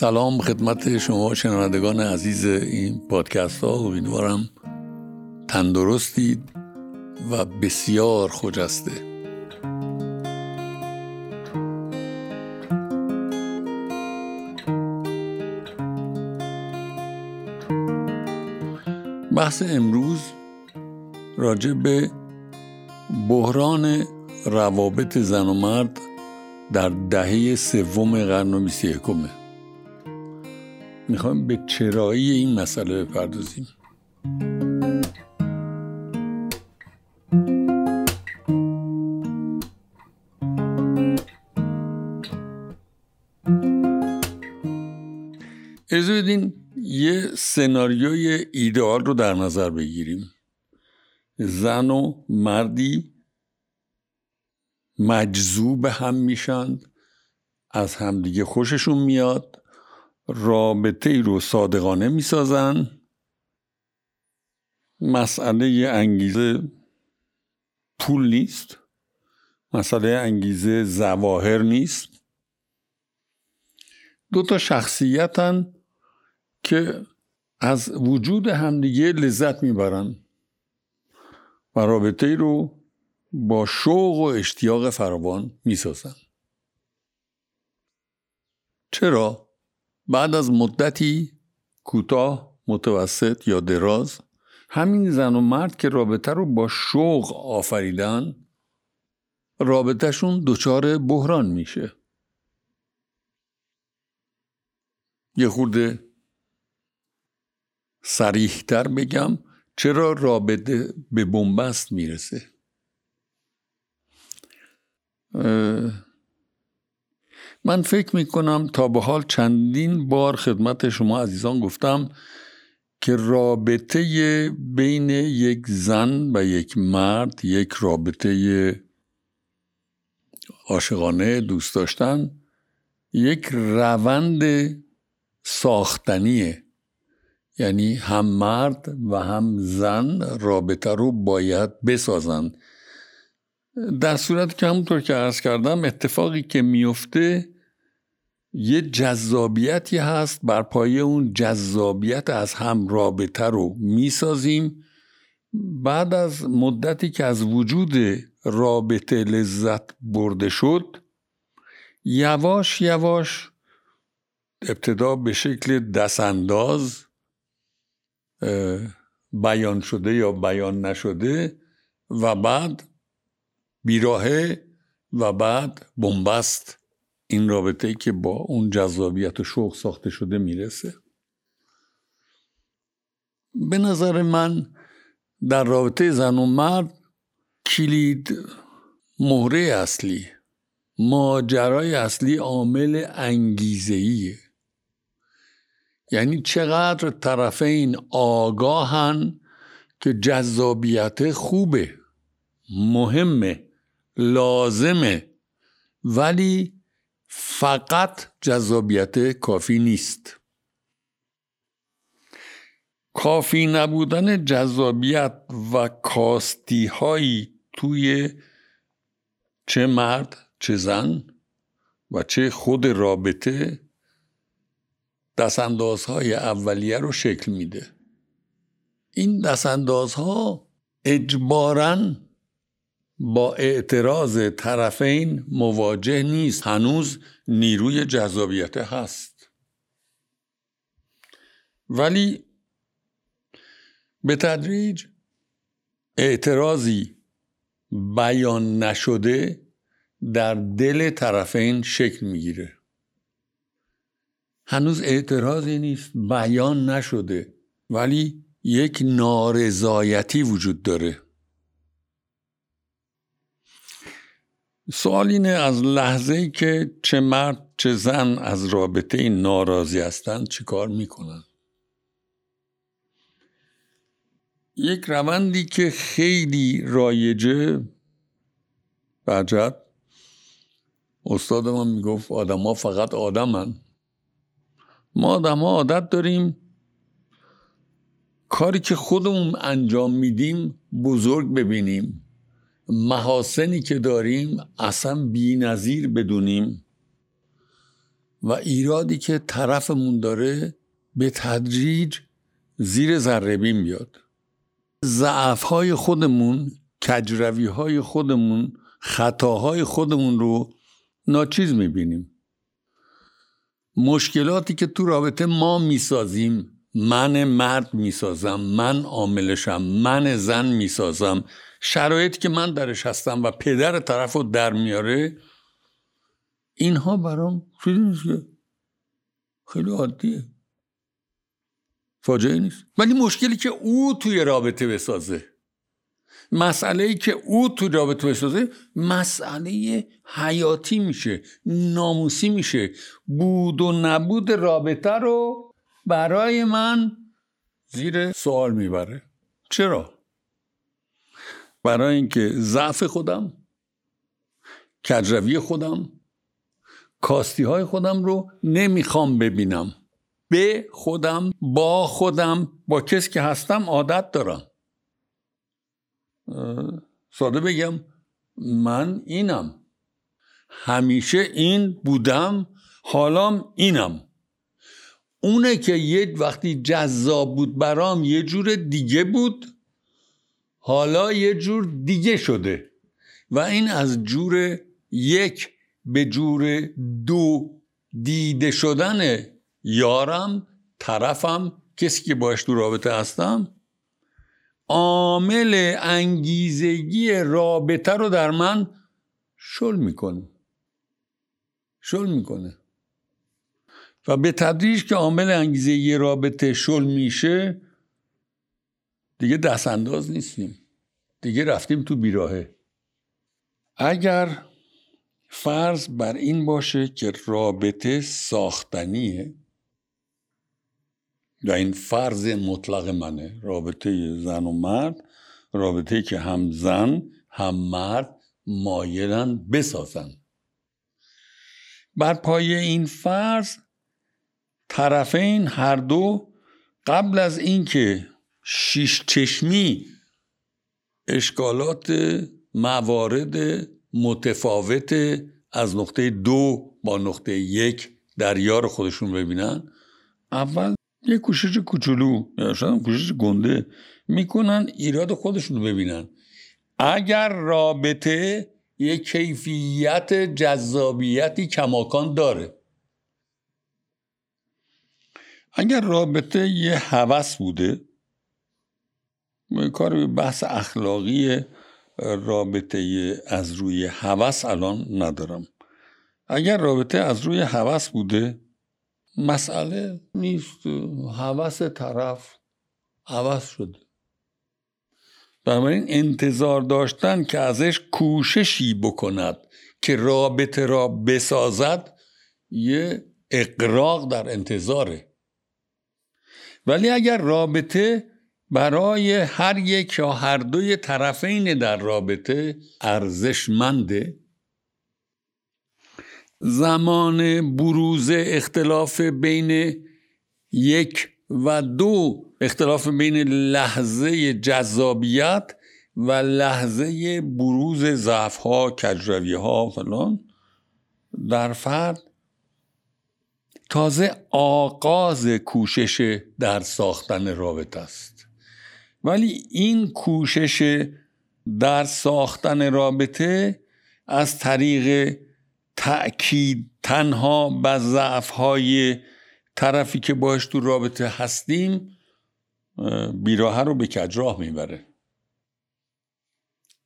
سلام خدمت شما شنوندگان عزیز این پادکست ها. امیدوارم تندرستید و بسیار خجسته بحث امروز راجع به بحران روابط زن و مرد در دهه سوم قرن و بیست یکمه می‌خوایم به چرایی این مسئله بپردازیم. اجازه بدین یه سناریوی ایدئال رو در نظر بگیریم. زن و مردی مجذوب هم میشند از همدیگه خوششون میاد. رابطه ای رو صادقانه می‌سازن. مسئله انگیزه پول نیست. مسئله انگیزه زواهر نیست. دو تا شخصیتن که از وجود همدیگه لذت می‌برن. و رابطه ای رو با شوق و اشتیاق فراوان می‌سازن. چرا؟ بعد از مدتی کوتاه متوسط یا دراز همین زن و مرد که رابطه رو با شوق آفریدن رابطهشون دچار بحران میشه. یه خورده سریحتر بگم چرا رابطه به بنبست می‌رسه. من فکر می کنم تا به حال چندین بار خدمت شما عزیزان گفتم که رابطه بین یک زن و یک مرد یک رابطه عاشقانه دوست داشتن یک روند ساختنیه. یعنی هم مرد و هم زن رابطه رو باید بسازن. در صورت که همونطور که عرض کردم اتفاقی که میفته یه جذابیتی هست. بر پایه اون جذابیت از هم رابطه رو می‌سازیم. بعد از مدتی که از وجود رابطه لذت برده شد یواش یواش ابتدا به شکل دستانداز بیان شده یا بیان نشده و بعد بیراهه و بعد بنبست. این رابطه که با اون جذابیت و شوق ساخته شده می‌رسه. به نظر من در رابطه زن و مرد کلید مهره اصلی ماجرای اصلی عامل انگیزهیه یعنی چقدر طرفین آگاهن که جذابیت خوبه مهمه. لازمه. ولی فقط جذابیت کافی نیست. کافی نبودن جذابیت و کاستی هایی توی چه مرد چه زن و چه خود رابطه دستاندازهای اولیه رو شکل میده. این دستاندازها اجباراً با اعتراض طرفین مواجه نیست. هنوز نیروی جذابیت هست. ولی به تدریج اعتراضی بیان نشده در دل طرفین شکل می‌گیره. هنوز اعتراضی نیست بیان نشده ولی یک نارضایتی وجود داره. سوال اینه از لحظه ای که چه مرد چه زن از رابطه ناراضی هستند چیکار می‌کنن یک روندی که خیلی رایجه بجد استاد ما می‌گفت آدم فقط آدمن ما آدم ها عادت داریم کاری که خودمون انجام میدیم بزرگ ببینیم. محاسنی که داریم اصلا بی نظیر بدونیم و ایرادی که طرفمون داره به تدریج زیر ذربین بیاد. ضعف های خودمون کجروی های خودمون خطاهای خودمون رو ناچیز می‌بینیم. مشکلاتی که تو رابطه ما می‌سازیم من مرد می‌سازم من عاملشم من زن می‌سازم شرایطی که من درش هستم و پدر طرف رو در میاره اینها برام چیزی خیلی عادیه. فاجعه نیست. ولی مشکلی که او توی رابطه بسازه. مسئله ای که او توی رابطه بسازه مسئله حیاتی میشه ناموسی میشه. بود و نبود رابطه رو برای من زیر سوال می‌بره. چرا؟ برای اینکه ضعف خودم کجروی خودم کاستی های خودم رو نمی‌خوام ببینم. به خودم با خودم با کسی که هستم عادت دارم. ساده بگم من اینم. همیشه این بودم حالام اینم. اونه که یه وقتی جذاب بود برام یه جور دیگه بود. حالا یه جور دیگه شده و این از جور یک به جور دو دیده شدن یارم طرفم کسی که باش تو رابطه هستم عامل انگیزگی رابطه رو در من شل می‌کنه. شل می‌کنه. و به تدریج که عامل انگیزگی رابطه شل میشه دیگه دست انداز نیستیم. دیگه رفتیم تو بیراهه. اگر فرض بر این باشه که رابطه ساختنیه و این فرض مطلق منه رابطه زن و مرد رابطه که هم زن هم مرد مایلن بسازن. بر پای این فرض طرفین هر دو قبل از اینکه شیش چشمی اشکالات موارد متفاوت از نقطه دو با نقطه یک در یار خودشون ببینن. اول یه کوشش کوچولو یا شاید کوشش گنده می‌کنن ایراد خودشون رو ببینن. اگر رابطه یه کیفیت جذابیتی کماکان داره. اگر رابطه یه هوس بوده کار به بحث اخلاقی رابطه از روی هوس الان ندارم. اگر رابطه از روی هوس بوده مسئله نیست. هوس طرف هوس شده. بنابراین انتظار داشتن که ازش کوششی بکند که رابطه را بسازد یه اقراق در انتظاره. ولی اگر رابطه برای هر یک یا هر دوی طرفین در رابطه ارزشمنده زمان بروز اختلاف بین یک و دو اختلاف بین لحظه جذابیت و لحظه بروز ضعف ها کجروی ها فلان. در فرد تازه آغاز کوشش در ساختن رابطه است. ولی این کوشش در ساختن رابطه از طریق تأکید تنها به ضعف های طرفی که باش تو رابطه هستیم بیراه رو به کجراه می‌بره.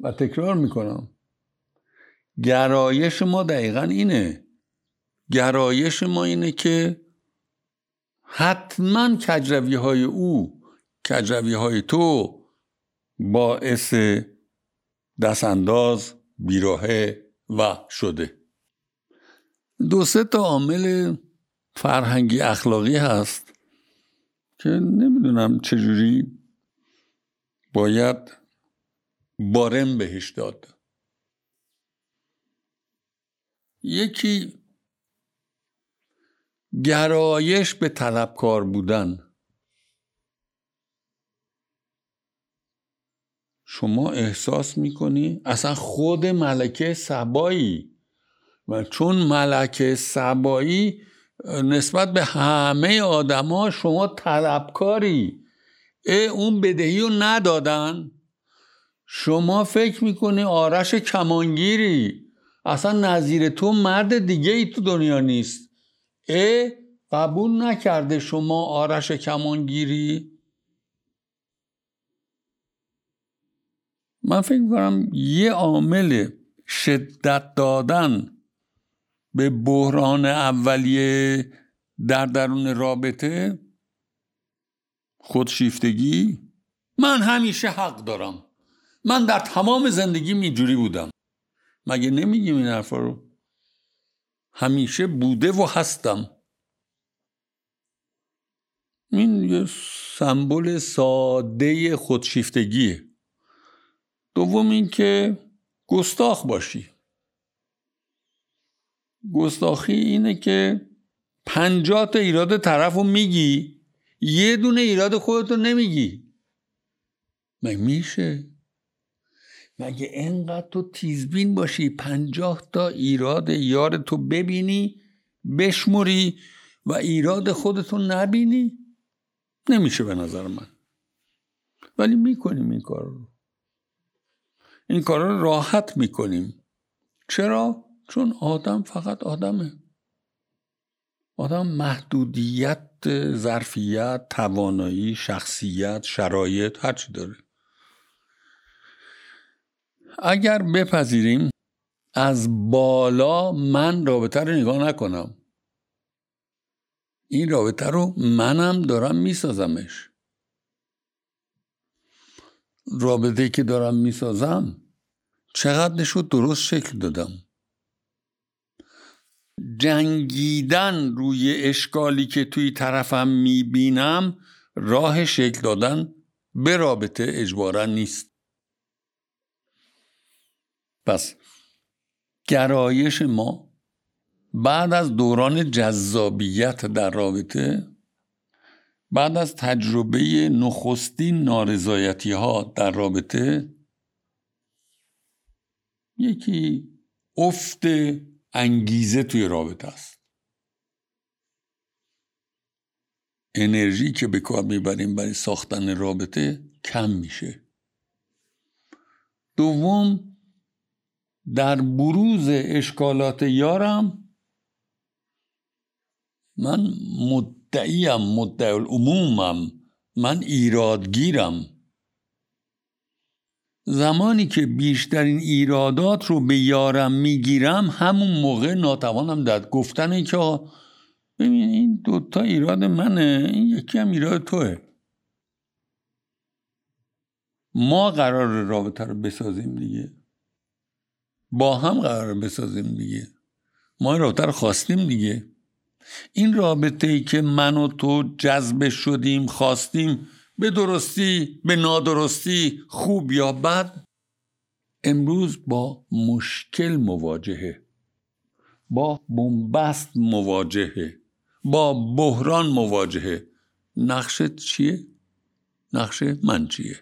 و تکرار می‌کنم. گرایش ما دقیقا اینه. گرایش ما اینه که حتما کجروی های او کجروی های تو باعث دستانداز بیراهه و شده. دو سه تا عامل فرهنگی اخلاقی هست که نمی‌دونم چجوری باید بارم بهش داد. یکی گرایش به طلبکار بودن. شما احساس می‌کنی؟ اصلا خود ملکه سبایی؟ و چون ملکه سبایی نسبت به همه آدما شما طلبکاری. اون بدهی رو ندادن. شما فکر می‌کنی آرش کمانگیری؟ اصلا نظیر تو مرد دیگه ای تو دنیا نیست. اه قبول نکرده شما آرش کمانگیری؟ من فکر می‌کنم یه عامل شدت دادن به بحران اولیه در درون رابطه خودشیفتگی من همیشه حق دارم. من در تمام زندگی اینجوری بودم. مگه نمیگیم این حرفا رو؟ همیشه بوده و هستم. این یه سمبل ساده خودشیفتگیه. دوم اینکه گستاخ باشی. گستاخی اینه که پنجاه تا ایراد طرف رو میگی یه دونه ایراد خودتو نمیگی. مگه میشه؟ مگه انقدر تو تیزبین باشی پنجاه تا ایراد یار تو ببینی بشموری و ایراد خودتو نبینی؟ نمیشه به نظر من. ولی می‌کنیم این کار رو. این کار رو راحت می‌کنیم. چرا؟ چون آدم فقط آدمه. آدم محدودیت ظرفیت توانایی شخصیت شرایط هرچی داره. اگر بپذیریم از بالا من رابطه رو نگاه نکنم. این رابطه رو منم دارم میسازمش. رابطه که دارم می‌سازم چقدر نشد درست شکل دادم. جنگیدن روی اشکالی که توی طرفم می‌بینم راه شکل دادن به رابطه اجبارا نیست. پس گرایش ما بعد از دوران جذابیت در رابطه بعد از تجربه نخستین نارضایتی ها در رابطه یکی افت انگیزه توی رابطه است. انرژی که به کار می‌بریم برای ساختن رابطه کم میشه. دوم در بروز اشکالات یارم من مدعیم مدعی العمومم من ایرادگیرم. زمانی که بیشترین ایرادات رو به یارم می‌گیرم همون موقع ناتوانم در گفتن که ببین این دوتا ایراد منه این یکی هم ایراد توه. ما قرار رابطه رو بسازیم دیگه. با هم قرار بسازیم دیگه. ما این رابطه رو خواستیم دیگه. این رابطه ای که من و تو جذب شدیم خواستیم به درستی به نادرستی خوب یا بد امروز با مشکل مواجهه با بنبست مواجهه با بحران مواجهه نقشت چیه؟ نقش من چیه؟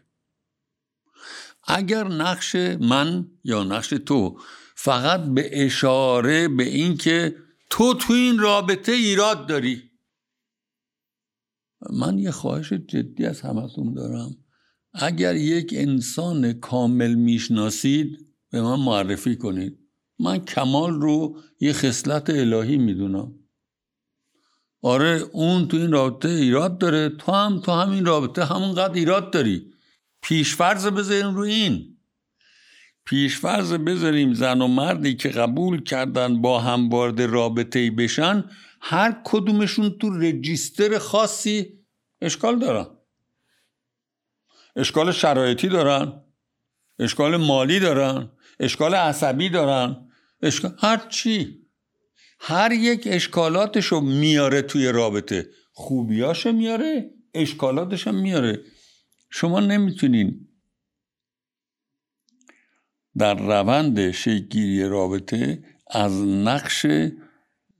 اگر نقش من یا نقش تو فقط به اشاره به اینکه تو تو این رابطه ایراد داری. من یه خواهش جدی از همتون دارم. اگر یک انسان کامل می‌شناسید به من معرفی کنید. من کمال رو یه خصلت الهی می‌دونم. آره اون تو این رابطه ایراد داره. تو هم تو همین رابطه همونقدر ایراد داری. پیشفرز بذاریم رو این. پیشفرز بذاریم زن و مردی که قبول کردن با هم وارد رابطه بشن هر کدومشون تو رجیستر خاصی اشکال دارن. اشکال شرایطی دارن اشکال مالی دارن اشکال عصبی دارن اشکال هر چی. هر یک اشکالاتشو میاره توی رابطه. خوبیاشو میاره اشکالاتش هم میاره. شما نمی‌تونین در روند شکلگیری رابطه از نقش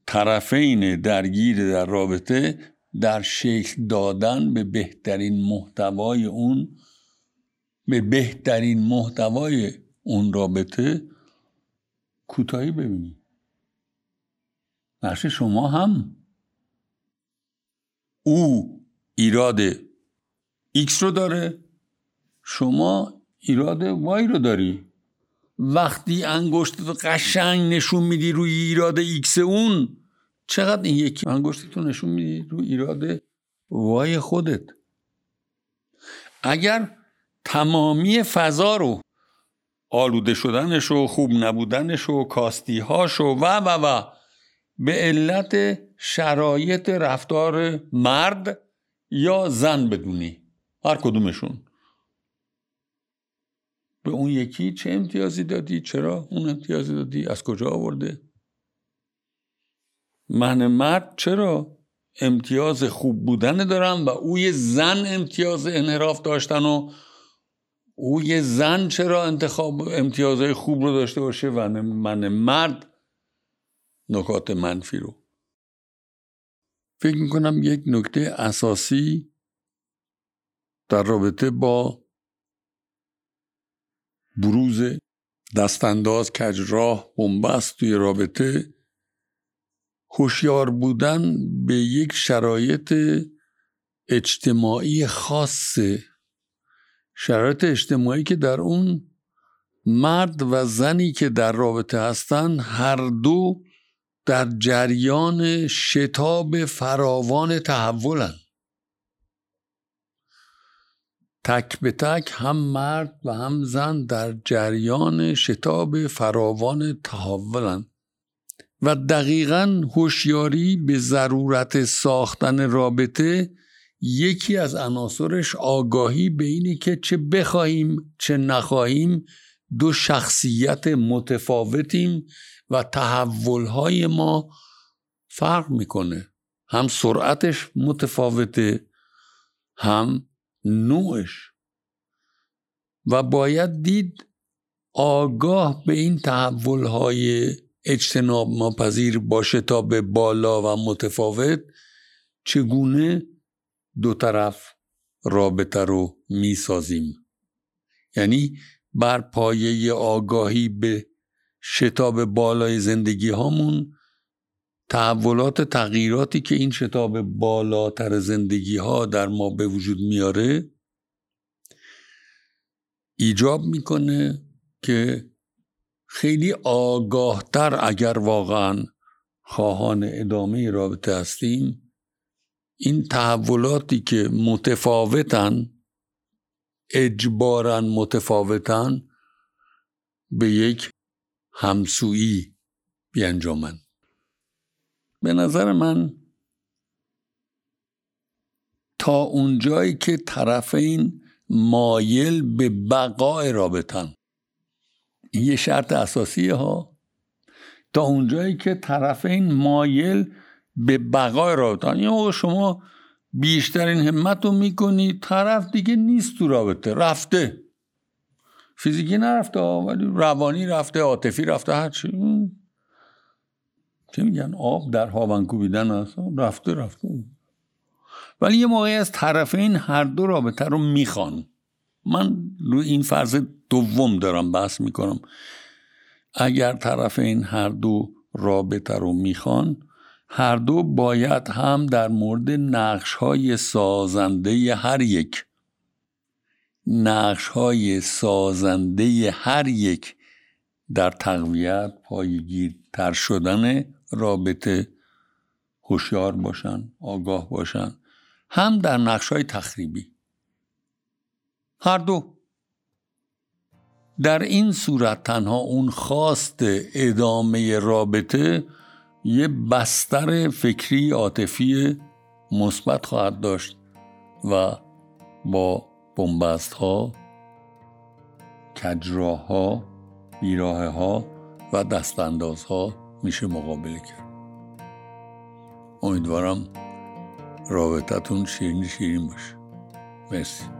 طرفین درگیر در رابطه در شکل دادن به بهترین محتوای اون به بهترین محتوای اون رابطه کوتاهی ببینید نقش شما هم او ایراد X رو داره شما ایراد Y رو داری. وقتی انگشت قشنگ نشون میدی روی ایراد X اون چقدر این یکی انگشتتو نشون میدی روی ایراد Y خودت؟ اگر تمامی فضا رو آلوده شدنش و خوب نبودنش و کاستیهاش و و و و به علت شرایط رفتار مرد یا زن بدونی. هر کدومشون. به اون یکی چه امتیازی دادی؟ چرا اون امتیازی دادی؟ از کجا آورده؟ من مرد چرا امتیاز خوب بودن دارم و اوی زن امتیاز انحراف داشتن و اوی زن چرا انتخاب امتیازهای خوب رو داشته باشه و من مرد نکات منفی رو. فکر می‌کنم یک نکته اساسی در رابطه با بروز دستانداز کجراه بنبست توی رابطه. هوشیار بودن به یک شرایط اجتماعی خاصه شرایط اجتماعی که در اون مرد و زنی که در رابطه هستن هر دو در جریان شتاب فراوان تحولن. تک به تک هم مرد و هم زن در جریان شتاب فراوان تحولن و دقیقا هوشیاری به ضرورت ساختن رابطه یکی از عناصرش آگاهی به اینه که چه بخواهیم چه نخواهیم دو شخصیت متفاوتیم و تحولهای ما فرق می‌کنه. هم سرعتش متفاوته هم نوعش. و باید دید آگاه به این تحولهای اجتناب ماپذیر باشه تا به بالا و متفاوت چگونه دو طرف رابطه رو می‌سازیم؟ یعنی بر پایه آگاهی به شتاب بالای زندگی هامون تحولات تغییراتی که این شتاب بالاتر زندگی ها در ما به وجود میاره ایجاب می‌کنه که خیلی آگاهتر اگر واقعا خواهان ادامه رابطه هستیم این تحولاتی که متفاوتن اجبارا متفاوتن به یک همسویی بیانجامن به نظر من تا اونجایی که طرفین مایل به بقای رابطن. این یه شرط اساسیه ها. تا اونجایی که طرفین مایل به بقای رابطن. یا شما بیشترین همت رو می‌کنی طرف دیگه نیست تو رابطه. رفته. فیزیکی نرفته ولی روانی رفته عاطفی رفته هرچی. چه میگن؟ آب در هاون کوبیدن هست رفته رفته. ولی یه موقعی از طرفین هر دو رابطه رو می‌خوان. من روی این فرض دوم دارم بحث می‌کنم. اگر طرفین هر دو رابطه رو می‌خوان هر دو باید هم در مورد نقش های سازنده هر یک نقش های سازنده هر یک در تقویت پایگیرتر شدن رابطه هوشیار باشن آگاه باشن. هم در نقش های تخریبی. هر دو. در این صورت تنها اون خواست ادامه رابطه یه بستر فکری عاطفی مثبت خواهد داشت و با بنبست ها کجراه ها بیراه ها و دستانداز ها میشه مقابله کرد. امیدوارم رابطتون شیرین شیرین باشه. مرسی.